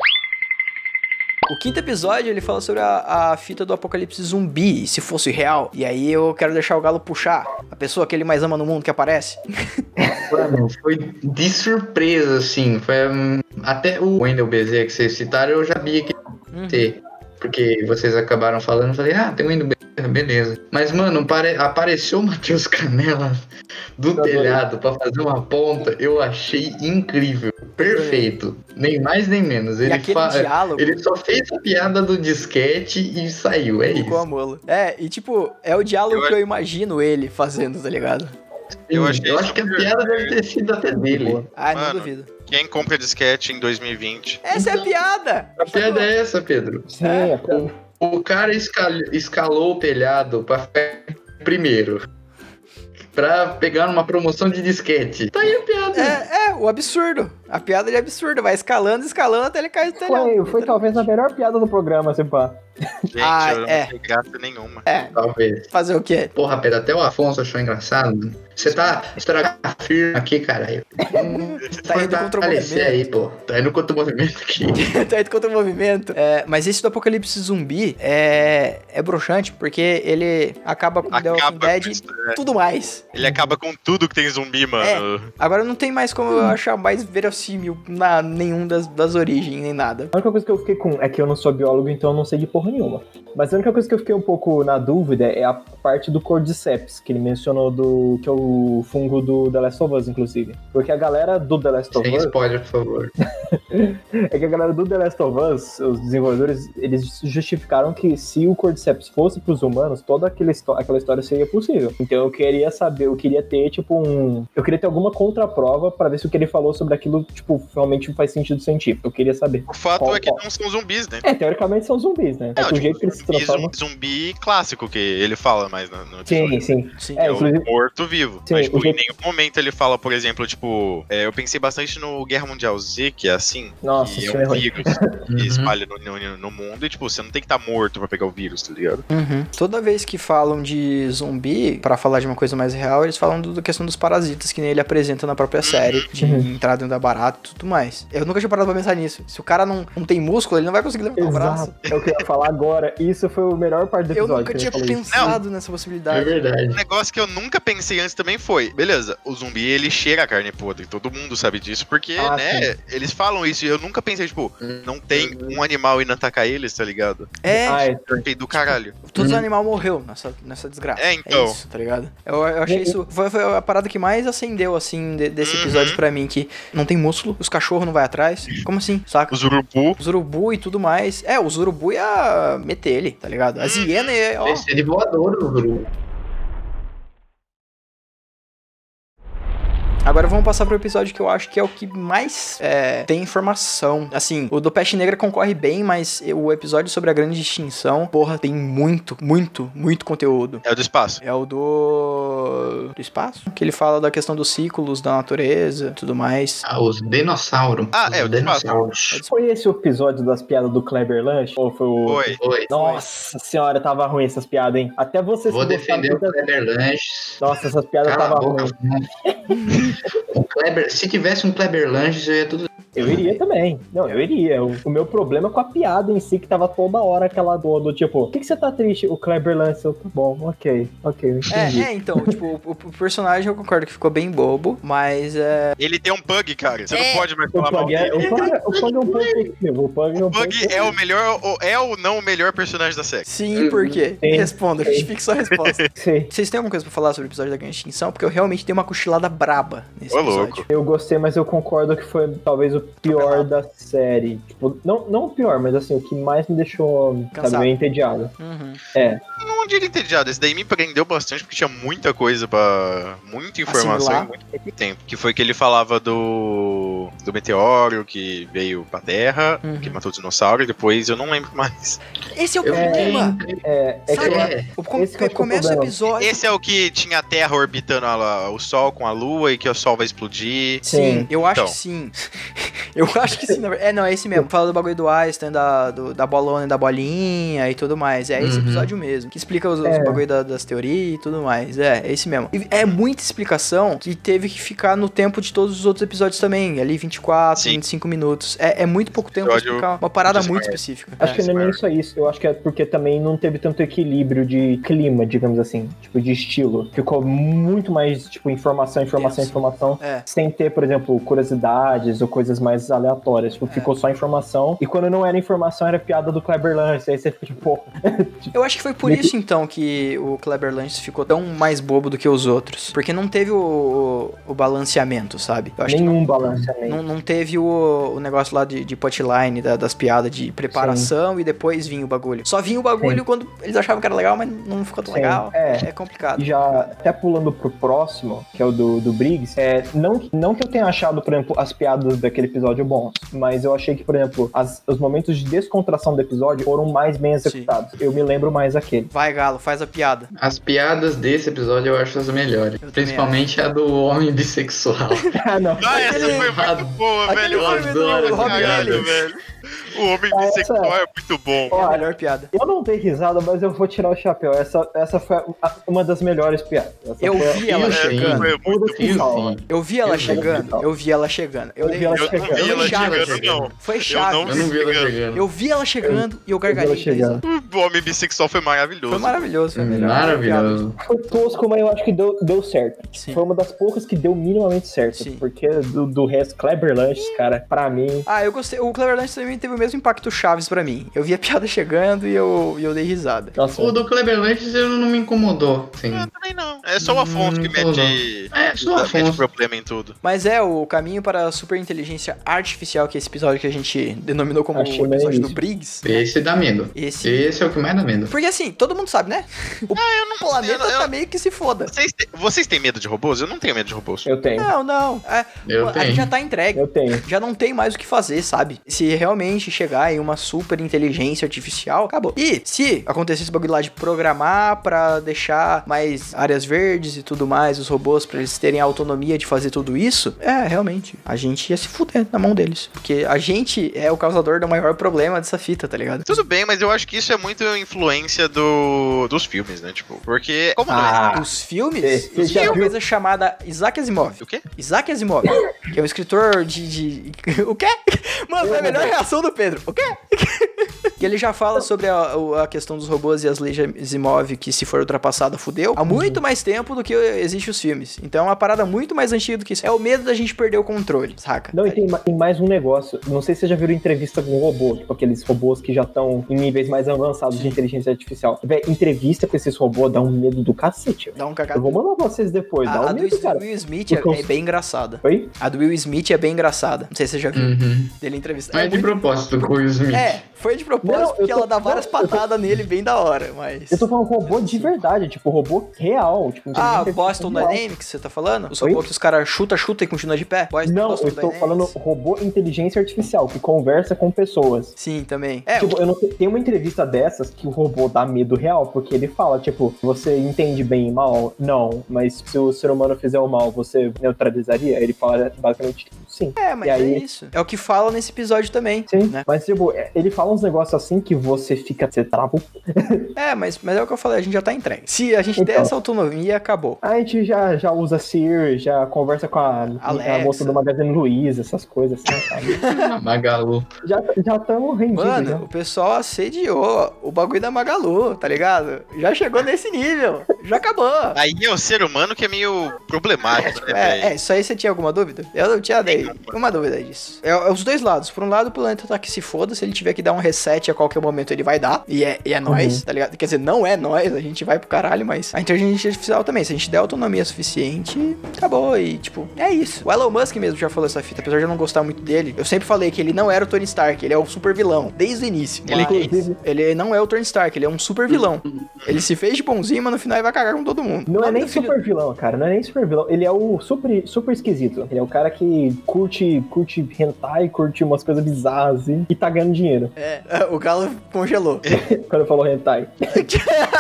O quinto episódio ele fala sobre a, a fita do apocalipse zumbi, se fosse real. E aí eu quero deixar o Galo puxar. A pessoa que ele mais ama no mundo que aparece. Mano, foi de surpresa, assim. Foi, hum, até o Wendel Bezerra que vocês citaram, eu já sabia que Uhum. ia ter. Porque vocês acabaram falando, eu falei, ah, tem o Wendel Bezerra, beleza. Mas, mano, pare- apareceu o Matheus Canela do adorei. telhado pra fazer uma ponta, eu achei incrível. Perfeito. Nem mais nem menos. Ele, fa- diálogo ele só fez a piada do disquete e saiu, é ficou a isso. mola. É, e tipo, é o diálogo Eu que eu imagino ele fazendo, tá ligado? Eu achei eu acho que a piada deve ter sido até dele. Ah, não Mano. duvido. Quem compra disquete em 2020? Essa é a piada! A piada é essa, Pedro. Sim, é. O cara escal- escalou o telhado pra ficar primeiro. Pra pegar uma promoção de disquete. Tá aí a piada. É, é, o absurdo. A piada de absurdo. Vai escalando, escalando até ele cair do telhado. Foi, foi talvez a melhor piada do programa, se pá. Gente, Ah, eu não é. tenho graça nenhuma. É, Talvez. fazer o quê? Porra, Pedro, até o Afonso achou engraçado. Você tá estragando a firma aqui, caralho. Tá indo contra o movimento. aí, pô. Tá indo contra o movimento aqui. tá indo contra o movimento. É, mas esse do Apocalipse Zumbi é, é broxante, porque ele acaba com The Walking Acaba Dead e né? tudo mais. Ele acaba com tudo que tem zumbi, mano. Agora não tem mais como eu achar mais verossímil na nenhum das, das origens, nem nada. A única coisa que eu fiquei com. É que eu não sou biólogo, então eu não sei de porra nenhuma. Mas a única coisa que eu fiquei um pouco na dúvida é a parte do Cordyceps, que ele mencionou do. que é o fungo do The Last of Us, inclusive. Porque a galera do The Last of Sem Us. spoiler, por favor. É que a galera do The Last of Us, os desenvolvedores, eles justificaram que se o Cordyceps fosse pros humanos, toda aquela, aquela história seria possível. Então eu queria saber, eu queria ter, tipo, um. Eu queria ter alguma contraprova pra ver se o que ele falou sobre aquilo, tipo, realmente faz sentido científico. Eu queria saber. O fato Qual- é que qual? não são zumbis, né? É, teoricamente são zumbis, né? É Não, o tipo, jeito que eles se transformam. zumbi clássico que ele fala mais no, no Sim, episódio. sim. Sim. É, É, o inclusive- morto-vivo. Mas, tipo, o em jeito- nenhum momento ele fala, por exemplo, tipo, é, eu pensei bastante no Guerra Mundial Z, que é assim. Nossa, que isso é é um ruim. vírus que Uhum. espalha no, no- no mundo e, tipo, você não tem que estar morto pra pegar o vírus, tá ligado? Uhum. Toda vez que falam de zumbi, pra falar de uma coisa mais real, eles falam do- da questão dos parasitas que nem ele apresenta na própria série, de Uhum. entrar dentro da barata e tudo mais. Eu nunca tinha parado pra pensar nisso. Se o cara não, não tem músculo, ele não vai conseguir levantar o braço. Exato. É o que eu ia falar agora. Isso foi a melhor parte do Eu episódio. nunca que tinha pensado nessa É possibilidade. verdade. Um negócio que eu nunca pensei antes também foi, beleza, o zumbi ele cheira a carne podre, todo mundo sabe disso, porque, Ah, né, eles falam isso e eu nunca pensei, tipo, não tem um animal indo atacar eles, tá ligado? É, Ah, é. Do caralho. todos os Uhum. animais morreu nessa, nessa desgraça. É, então. isso, tá ligado? Eu, eu achei E- isso. Foi, foi a parada que mais acendeu, assim, de- desse Uhum. episódio pra mim, que não tem músculo, os cachorros não vai atrás. Como assim? Saca? Os urubu, Os urubu e tudo mais. É, os urubu ia meter ele, tá ligado? As Uhum. hienas ia, ó. Esse é de voador, Agora vamos passar pro episódio que eu acho que é o que mais é, tem informação. Assim, o do Peste Negra concorre bem, mas o episódio sobre a grande extinção, porra, tem muito, muito, muito conteúdo. é o do espaço. É o do. do espaço? Que ele fala da questão dos ciclos da natureza tudo mais. Ah, os dinossauros. Ah, os é, o dinossauros. Foi esse o episódio das piadas do Kleber Lunch? Ou foi o. Foi. Oi. Nossa senhora, tava ruim essas piadas, hein? Até você Vou defender o Kleber Lanches. Nossa, essas piadas Cala a tava ruim. Kleber, se tivesse um Kleber Lanches, eu ia tudo. Eu iria também. Não, eu iria. O, o meu problema é com a piada em si, que tava toda hora aquela do, do tipo, por que, que você tá triste? O Kleber Lance, eu, tá bom, ok, ok, eu entendi. É, é, então, tipo, o, o personagem eu concordo que ficou bem bobo, mas é. Ele tem um bug, cara. Você É. não pode mais O falar mal Pug é, o Pug é, o Pug é um excessivo. O Pug é um O Bug é o melhor, ou é ou não o melhor personagem da série? Sim, por quê? Sim. Responda, justifique sua resposta. Sim. Vocês têm alguma coisa pra falar sobre o episódio da Grande Extinção? Porque eu realmente dei uma cochilada braba nesse Ô, episódio. louco. Eu gostei, mas eu concordo que foi talvez o pior da série. Tipo, não, não o pior, mas assim, o que mais me deixou, Cansado. sabe, meio entediado. Uhum. Não diria entediado. Esse daí me prendeu bastante porque tinha muita coisa pra. muita informação em muito pouco tempo. Que foi que ele falava do. do meteoro que veio pra Terra, Uhum. que matou o dinossauro, e depois eu não lembro mais. Esse é o Eu problema. É, é que Sabe? É, O, com- Esse que é o começa o problema. episódio. Esse é o que tinha a Terra orbitando a- o Sol com a Lua e que o Sol vai explodir. Sim, Sim. eu acho Então. que sim. eu acho que sim. na verdade. É, não, é esse mesmo. Fala do bagulho do Einstein, da, do- da bolona e da bolinha e tudo mais. É esse Uhum. episódio mesmo. Que explica os, os É. bagulho da- das teorias e tudo mais. É, é esse mesmo. E é muita explicação que teve que ficar no tempo de todos os outros episódios também. Ali 24, Sim. 25 minutos. É, é muito pouco tempo pra explicar uma parada muito específica. Acho É. que não é nem só isso. Eu acho que é porque também não teve tanto equilíbrio de clima, digamos assim, tipo, de estilo. Ficou muito mais, tipo, informação, informação, Tenso. informação. É. Sem ter, por exemplo, curiosidades ou coisas mais aleatórias. Tipo, ficou só informação. E quando não era informação, era piada do Kleber Lance. Aí você fica tipo, pô. Eu acho que foi por isso, então, que o Kleber Lanches ficou tão mais bobo do que os outros. Porque não teve o, o balanceamento, sabe? Nenhum balanceamento. Não, não teve o, o negócio lá de, de potline, da- das piadas de preparação e depois vinha o bagulho. Só vinha o bagulho Sim. quando eles achavam que era legal, mas não ficou tão Sim, legal. é. É, complicado. E já até pulando pro próximo, que é o do, do Briggs, é, não, não que eu tenha achado, por exemplo, as piadas daquele episódio bons. Mas eu achei que, por exemplo, as- os momentos de descontração do episódio foram mais bem executados. Eu me lembro mais daquele. Vai, Galo, faz a piada. As piadas desse episódio eu acho as melhores. Principalmente a do homem bissexual. ah, não. Ah, essa foi muito boa, velho. Eu Robin caralho, Williams. velho. O homem Ah, bissexual essa- é muito bom. É a melhor piada. Eu não dei risada, mas eu vou tirar o chapéu. Essa, essa foi a- uma das melhores piadas. Essa Eu foi a- vi ela chegando. Foi uma muito. Eu vi ela Eu chegando. Eu vi ela chegando. Eu, Eu vi ela dei- Eu não vi chegando. ela chegando, não. Foi não Eu não vi ela chegando. chegando. Eu vi ela chegando e eu chegando. risada. O homem bissexual foi maravilhoso. Foi maravilhoso, foi a melhor. Maravilhoso. Foi tosco, mas eu acho que deu, deu certo. Sim. Foi uma das poucas que deu minimamente certo. Sim. Porque do, do resto, Kleber Lanches, cara, pra mim. Ah, eu gostei. O Clever Lunch também teve o mesmo impacto Chaves pra mim. Eu vi a piada chegando e eu, e eu dei risada. Nossa, O do Kleber Lanches eu não me incomodou, sim. Eu também não. É só o Afonso que Hum, mete, É, só o mete Afonso. problema em tudo. Mas é o caminho para a super inteligência artificial, que é esse episódio que a gente denominou como o Achei episódio do. Briggs. Esse dá medo. Esse. Esse é o que mais dá medo. Porque assim, todo mundo sabe, né? O planeta eu não- eu- tá meio que se foda. Vocês, te- vocês têm medo de robôs? Eu não tenho medo de robôs. eu tenho. Não, não. É, Eu a tenho. gente já tá entregue. Eu tenho. Já não tem mais o que fazer, sabe? Se realmente chegar em uma super inteligência artificial, acabou. E se acontecesse esse bagulho lá de programar pra deixar mais áreas verdes e tudo mais, os robôs, pra eles terem a autonomia de fazer tudo isso, é, realmente, a gente ia se fuder na mão deles. Porque a gente é o causador do maior problema dessa fita, tá ligado? Tudo bem, mas eu acho que isso é muito influência do, dos filmes, né? Tipo, porque. Como Ah. não é? Os filmes, Você já uma viu? coisa chamada Isaac Asimov. O quê? Isaac Asimov, que é um escritor de. de... o quê? Mano, foi a melhor reação do Pedro. O quê? que ele já fala sobre a, a questão dos robôs e as leis de Asimov, que se for ultrapassada, fudeu, há muito mais tempo do que existem os filmes. Então é uma parada muito mais antiga do que isso. É o medo da gente perder o controle, saca? Não, e tem, tem mais um negócio. Não sei se você já viu entrevista com um robô, tipo aqueles robôs que já estão em níveis mais avançados de inteligência artificial. Véi, entrevista com esses robôs dá um medo do cacete. velho. Dá um Eu cagado. vou mandar pra vocês depois, dá A, a um do medo, cara. Will Smith é, é bem engraçada. Oi? A do Will Smith é bem engraçada. Não sei se você já viu Uhum. dele entrevista. Mas É de muito- propósito com o Will Smith. É, foi de propósito Não, eu porque tô- ela dá várias eu tô- patadas nele bem da hora, mas. Eu tô falando robô de verdade, tipo, robô real. Tipo, Ah, inteligência Boston. Dynamics, você tá falando? Os Oi? robôs que os caras chuta, chuta e continua de pé? Boston, Não, Boston eu estou Dynamics. falando robô inteligência artificial, que conversa com pessoas. Sim, também. É, Tipo, eu não sei, tem uma entrevista dessas que o robô dá medo real, porque ele fala, tipo, você entende bem e mal? Não, mas se o ser humano fizer o mal, você neutralizaria? Ele fala basicamente, tipo, sim. é, mas aí- é isso. É o que fala nesse episódio também. Sim, Né? mas tipo, é- ele fala uns negócios assim que você fica, você trava o É, mas, mas é o que eu falei, a gente já tá entregue. Se a gente der Então. essa autonomia, acabou. A gente já, já usa Siri, já conversa com a, a moça do Magazine Luiza, essas coisas assim? Magalu. já já estamos rendidos, Mano, já. o pessoal assediou o bagulho da Magalu, tá ligado? Já chegou nesse nível. Já acabou. Aí é o ser humano que é meio problemático, né, É, é, isso aí você tinha alguma dúvida? Eu não tinha daí, uma dúvida disso. É, é os dois lados. Por um lado, o planeta tá que se foda. Se ele tiver que dar um reset a qualquer momento, ele vai dar. E é, e é nóis, tá ligado? Quer dizer, não é nós, a gente vai pro caralho, mas a inteligência artificial também. Se a gente der autonomia suficiente, acabou. E, tipo, é isso. O Elon Musk mesmo já falou essa fita, apesar de eu não gostar muito dele. Eu sempre falei que ele não era o Tony Stark, ele é o super vilão, desde o início. Ele- Inclusive, ele não é o Tony Stark, ele é um super vilão. Ele se fez de bonzinho, mas no final ele vai cagar com todo mundo. Não é nem filho- super vilão, cara. Não é nem super vilão. Ele é o super, super esquisito. Ele é o cara que curte, curte hentai, curte umas coisas bizarras assim, e tá ganhando dinheiro. É, o Galo congelou. Quando falou hentai.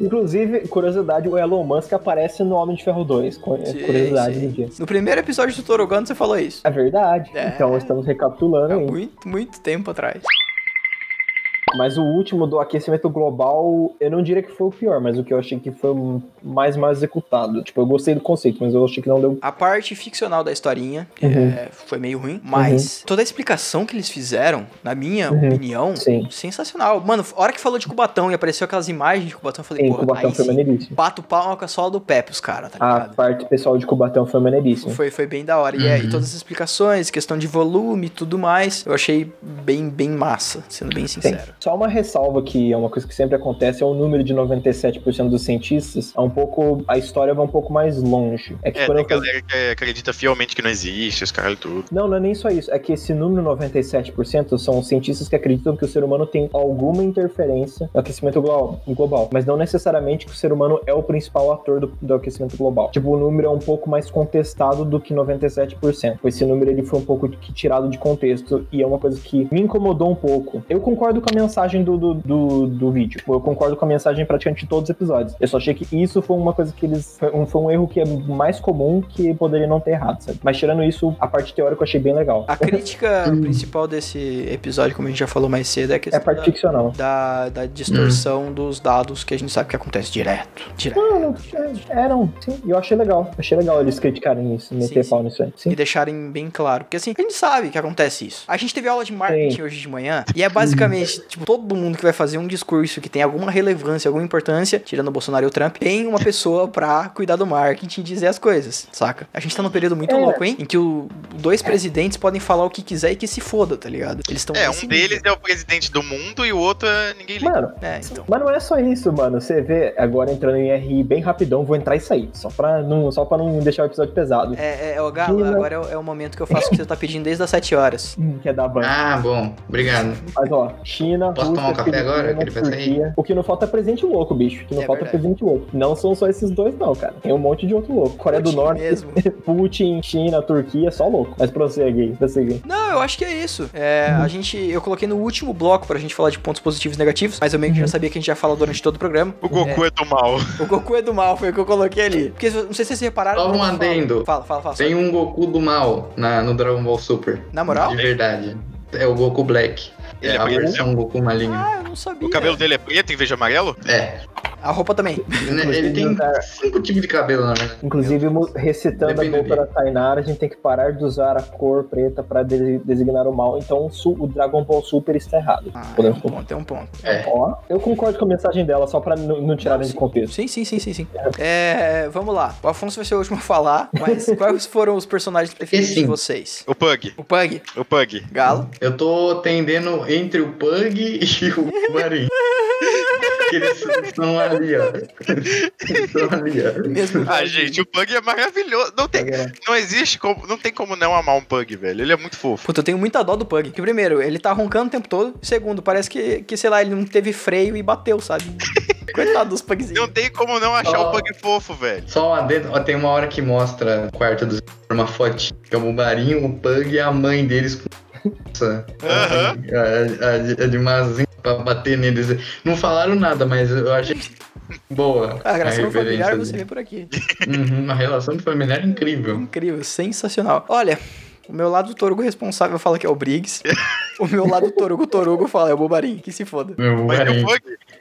Inclusive, curiosidade, o Elon Musk aparece no Homem de Ferro 2. cu- Sim, Curiosidade sim. do dia. No primeiro episódio do Torogano você falou isso. É verdade. É. Então estamos recapitulando Há muito, muito tempo atrás. Mas o último do aquecimento global, eu não diria que foi o pior, mas o que eu achei que foi o mais mal executado. Tipo, eu gostei do conceito, mas eu achei que não deu. A parte ficcional da historinha Uhum. é, foi meio ruim, mas toda a explicação que eles fizeram, na minha Uhum. opinião, Sim. sensacional. Mano, a hora que falou de Cubatão e apareceu aquelas imagens de Cubatão, eu falei, Sim, pô, Cubatão aí foi sim, maneiríssimo. bato palma com a sola do pé pros caras, tá A ligado? parte pessoal de Cubatão foi maneiríssima. Foi, foi bem da hora. E, é, e Uhum. todas as explicações, questão de volume e tudo mais, eu achei bem, bem massa, sendo bem sincero. Só uma ressalva que é uma coisa que sempre acontece, é o número de 97% dos cientistas, é um pouco, a história vai um pouco mais longe. É que É, tem eu galera que acredita fielmente que não existe, os caras tudo. Não, não é nem só isso. É que esse número 97% são cientistas que acreditam que o ser humano tem alguma interferência no aquecimento glo- global, mas não necessariamente que o ser humano é o principal ator do, do aquecimento global. Tipo, o número é um pouco mais contestado do que 97%. Esse número ele foi um pouco tirado de contexto e é uma coisa que me incomodou um pouco. Eu concordo com a mensagem do, do, do, do vídeo. Eu concordo com a mensagem praticamente de todos os episódios. Eu só achei que isso foi uma coisa que eles. Foi um, foi um erro que é mais comum que poderia não ter errado, sabe? Mas tirando isso, a parte teórica eu achei bem legal. A crítica principal desse episódio, como a gente já falou mais cedo, é a É a parte da, ficcional. da, da distorção dos dados que a gente sabe que acontece direto. Direto. Não, não, é, não, sim. E eu achei legal. Achei legal eles criticarem isso, meter Sim, pau nisso aí. Sim. E deixarem bem claro. Porque assim, a gente sabe que acontece isso. A gente teve aula de marketing Sim. hoje de manhã. E é basicamente, tipo, todo mundo que vai fazer um discurso que tem alguma relevância, alguma importância, tirando o Bolsonaro e o Trump, tem uma pessoa pra cuidar do marketing e dizer as coisas, saca? A gente tá num período muito É. louco, hein? Em que o, dois presidentes podem falar o que quiser e que se foda, tá ligado? Eles estão É, um deles é o presidente do mundo e o outro é ninguém liga. Mano, É, então. mas não é só isso, mano. Você vê, agora entrando em RI bem rapidão, vou entrar e sair. Só pra não, só pra não deixar o episódio pesado. É, é, ô, Galo, agora é o, é o momento que eu faço o que você tá pedindo desde as 7 horas. Que é da ban. Ah, bom. Obrigado. Mas ó, China, Posso Rússia, tomar um café agora, que ele vai sair? Turquia. O que não falta é presente louco, bicho. O que não É falta verdade. é presente louco. Não são só esses dois, não, cara. Tem um monte de outro louco. Coreia do Putin Norte, mesmo. Putin, China, Turquia, só louco. Mas prossegue aí, prossegue. Não, eu acho que é isso. É, a gente, eu coloquei no último bloco pra gente falar de pontos positivos e negativos, mas eu meio que já sabia que a gente já fala durante todo o programa. O Goku é. do mal. O Goku é do mal, foi o que eu coloquei ali. Porque não sei se vocês repararam. Só um adendo. Fala, fala, fala. Tem um Goku do mal na, no Dragon Ball Super. Na moral? De verdade. É o Goku Black. Ele é é preto? versão Goku maligno. Ah, eu não sabia. O cabelo dele é preto em vez de amarelo? É. A roupa também. Ele tem cinco tipos de cabelo, verdade. Inclusive, recitando Depende a da Tainara, a gente tem que parar de usar a cor preta pra de- designar o mal. Então, o Su- o Dragon Ball Super está errado. Ah, tem Podemos um ponto, tem um ponto. É. Ó, eu concordo com a mensagem dela, só pra n- não tirarem de contexto. Sim, sim, sim, sim, sim. É, vamos lá. O Afonso vai ser o último a falar, mas quais foram os personagens preferidos de vocês? O Pug. O Pug, O Pug. Galo, Eu tô tendendo entre o Pug e o Marinho. Porque eles estão ali, ó. Eles estão ali, ó. mesmo. Ah, gente, o Pug é maravilhoso. Não, tem, não existe como. Não tem como não amar um Pug, velho. Ele é muito fofo. Puta, eu tenho muita dó do Pug. Que primeiro, ele tá roncando o tempo todo. Segundo, parece que, que sei lá, ele não teve freio e bateu, sabe? Coitado dos Não Pugzinhos. tem como não achar o Pug fofo, velho. Só um adendo, ó, tem uma hora que mostra o quarto dos uma fotinha, que é o Marinho, o Pug e a mãe deles com essa, Aham. a, a, a de mazinho pra bater neles. Não falaram nada, mas eu achei boa. A relação familiar dele. você vê por aqui. Uhum, uma relação familiar incrível. Incrível, sensacional. Olha, o meu lado do Torugo responsável fala que é o Briggs. o meu lado do Torugo Torugo fala é o Bobarim, que se foda. Meu Mas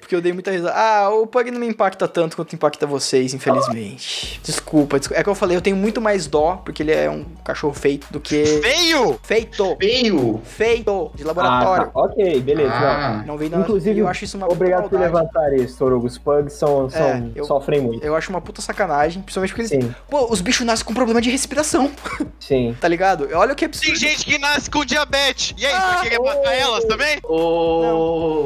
Porque eu dei muita risada. Ah, o Pug não me impacta tanto quanto impacta vocês, infelizmente. Desculpa, desculpa. É que eu falei, eu tenho muito mais dó, porque ele é um cachorro feito, do que. Feio! Feito! Feio! Feito! De Ah, laboratório. tá. Ok, beleza. Ah, Não vem da Inclusive, eu acho isso uma puta Obrigado por levantar isso, Torugo. Os pugs são, são, É, eu- sofrem muito. Eu acho uma puta sacanagem, principalmente porque eles. Sim, Pô, os bichos nascem com problema de respiração, sim. tá ligado? Olha o que absurdo. Tem gente que nasce com diabetes. E aí, Ah, vai querer matar elas também? Ô,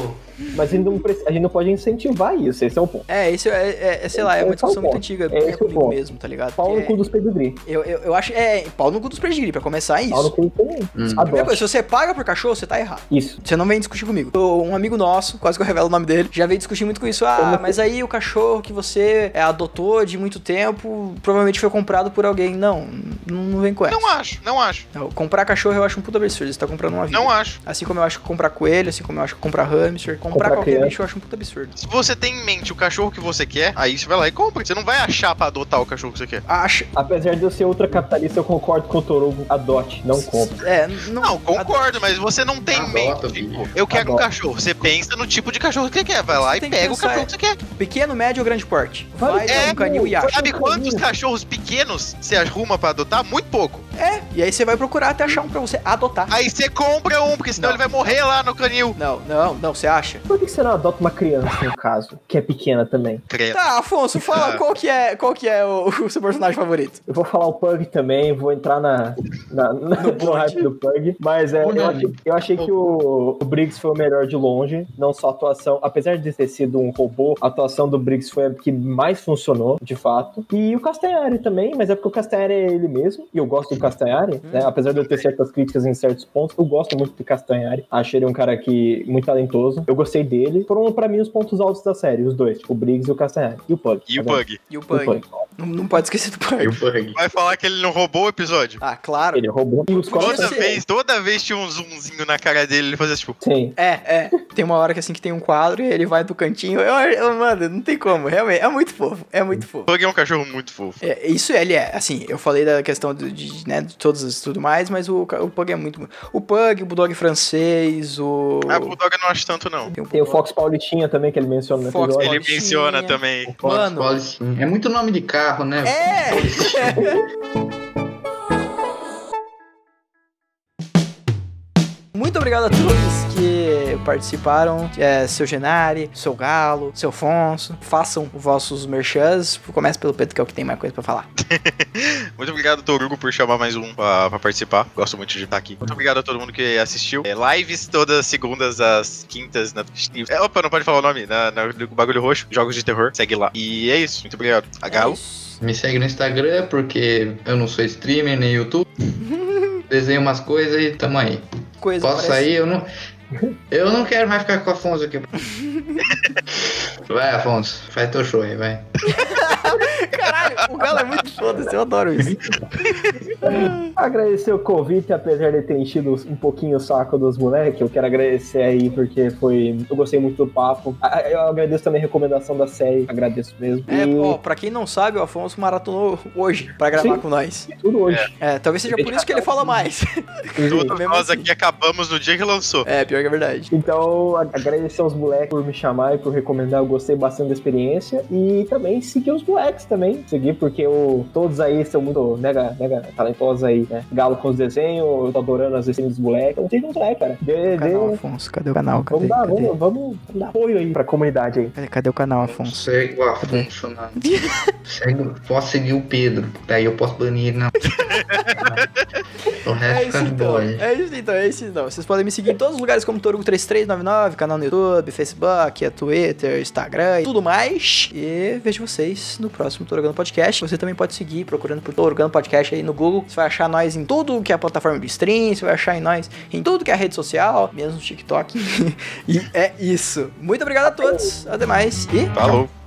Mas a gente, não, preci- a gente não pode incentivar isso, esse é o ponto. É, isso é, é, é, sei lá, é uma é discussão muito antiga é o comigo ponto. mesmo, tá ligado? Pau no cu dos pedigree. eu, eu, eu acho. É, pau no cu dos pedigree, pra começar é Pau no isso. cu também. Hum. Primeira coisa, se você paga por cachorro, você tá errado. Isso. Você não vem discutir comigo. Um amigo nosso, quase que eu revelo o nome dele, já veio discutir muito com isso. Ah, mas aí o cachorro que você é, adotou de muito tempo provavelmente foi comprado por alguém. Não, não, não vem com essa. Não acho, não acho. Não, comprar cachorro eu acho um puta absurdo. Você tá comprando uma vida. Não acho. Assim como eu acho que comprar coelho, assim como eu acho que comprar hamster, comprar, Comprar qualquer criança. bicho eu acho um puta absurdo. Se você tem em mente o cachorro que você quer, aí você vai lá e compra. Você não vai achar pra adotar o cachorro que você quer. Acho. Apesar de eu ser ultracapitalista, eu concordo com o Torugo. Adote, não compre. É, não. Não, concordo, mas você não tem em mente. Tipo, eu quero um cachorro. Você pensa no tipo de cachorro que você quer. Vai lá Você e pega o cachorro que você quer. Pequeno, médio ou grande porte? Vai, Vai é, um canil e acha. Sabe quantos cachorros pequenos você arruma pra adotar? Muito pouco. É, e aí você vai procurar até achar um pra você adotar. Aí você compra um, porque senão Não. ele vai morrer lá no canil. Não, não, não, você acha? Por que você não adota uma criança, no caso, que é pequena também? Tá, Afonso, fala qual que é, qual que é o, o seu personagem favorito. Eu vou falar o Pug também, vou entrar na, na, na- no, bonde. hype do Pug. Mas é, eu, achei, eu achei que o, o Briggs foi o melhor de longe. Não só a atuação, apesar de ter sido um robô, a atuação do Briggs foi a que mais funcionou, de fato. E o Castanhari também, mas é porque o Castanhari é ele mesmo. E eu gosto do Castanhari, né? Apesar de eu ter certas críticas em certos pontos, eu gosto muito do Castanhari. Acho ele um cara que muito talentoso. Eu gostei dele. Foram, pra mim, os pontos altos da série, os dois. Tipo, o Briggs e o Castanhari. E o Pug. E o tá? Bug? E o O Pug. Pug. Não, não pode esquecer do E o Pug. bug. Vai falar que ele não roubou o episódio? Ah, claro. Ele roubou. Os Toda vez, toda vez tinha um zoomzinho na cara dele, ele fazia tipo. Sim. É, é. Tem uma hora que assim que tem um quadro e ele vai do cantinho. Eu, eu, mano, não tem como. Realmente, é muito fofo. É muito fofo. Bug é um cachorro muito fofo. É, isso ele é, assim, eu falei da questão de, de, né, de todos e tudo mais, mas o, o Pug é muito. O Pug, o Bulldog francês, o. Ah, Bulldog eu não acho tanto, não. tem o, Tem o Fox Paulitinha também, que ele menciona no Fox episódio. Ele menciona também. Fox Mano. É muito nome de carro, né? É! Muito obrigado a todos que participaram. É, seu Genari, seu Galo, seu Afonso. Façam os vossos merchans. Comece pelo Pedro, que é o que tem mais coisa pra falar. Muito obrigado, Torugo, por chamar mais um pra, pra participar. Gosto muito de estar aqui. Muito obrigado a todo mundo que assistiu. É, lives todas as segundas às quintas. Na, é, opa, não pode falar o nome. Na, na- no Bagulho Roxo, Jogos de Terror. Segue lá. E é isso. Muito obrigado. A Galo. É. Me segue no Instagram, porque eu não sou streamer nem YouTube. Desenho umas coisas e tamo aí. Coisa Posso parece- sair? Eu não. Eu não quero mais ficar com o Afonso aqui. Vai, Afonso, faz teu show aí, vai. Caralho, o Galo é muito foda-se, eu adoro isso. Agradecer o convite, apesar de ter enchido um pouquinho o saco dos moleques. Eu quero agradecer aí, porque foi. Eu gostei muito do papo. Eu agradeço também a recomendação da série. Agradeço mesmo. É, e ó, pra quem não sabe, o Afonso maratonou hoje pra gravar Sim. com nós. tudo hoje. É, talvez seja por isso que ele fala mais. Todos Mesmo nós assim. aqui acabamos no dia que lançou. É, pior que é verdade. Então, agradecer aos moleques por me chamar e por recomendar. Eu gostei bastante da experiência. E também seguir os moleques também. Seguir, porque o, todos aí são muito mega, mega talentosos aí, né? Galo com os desenhos, eu tô adorando as desenhos dos moleques. Então, tem um moleque, cara. Dê, Canal, dê, Afonso, cadê o canal? Cadê? vamos, dar, cadê? vamos, vamos dar apoio aí pra comunidade aí. Cadê, cadê o canal, Afonso? Segue o Afonso, não. Segue, posso seguir o Pedro, daí eu posso banir ele, não. o É resto isso fica de então, é isso então, é isso então. Vocês podem me seguir em todos os lugares como Torugo3399, canal no YouTube, Facebook, é Twitter, Instagram e tudo mais. E vejo vocês no próximo Torogando Podcast. Você também pode seguir procurando por Torogando Podcast aí no Google. Você vai achar nós em tudo que é a plataforma de stream, você vai achar em nós em tudo que é rede social, mesmo no TikTok. e é isso. Muito obrigado a todos. Até mais e Falou.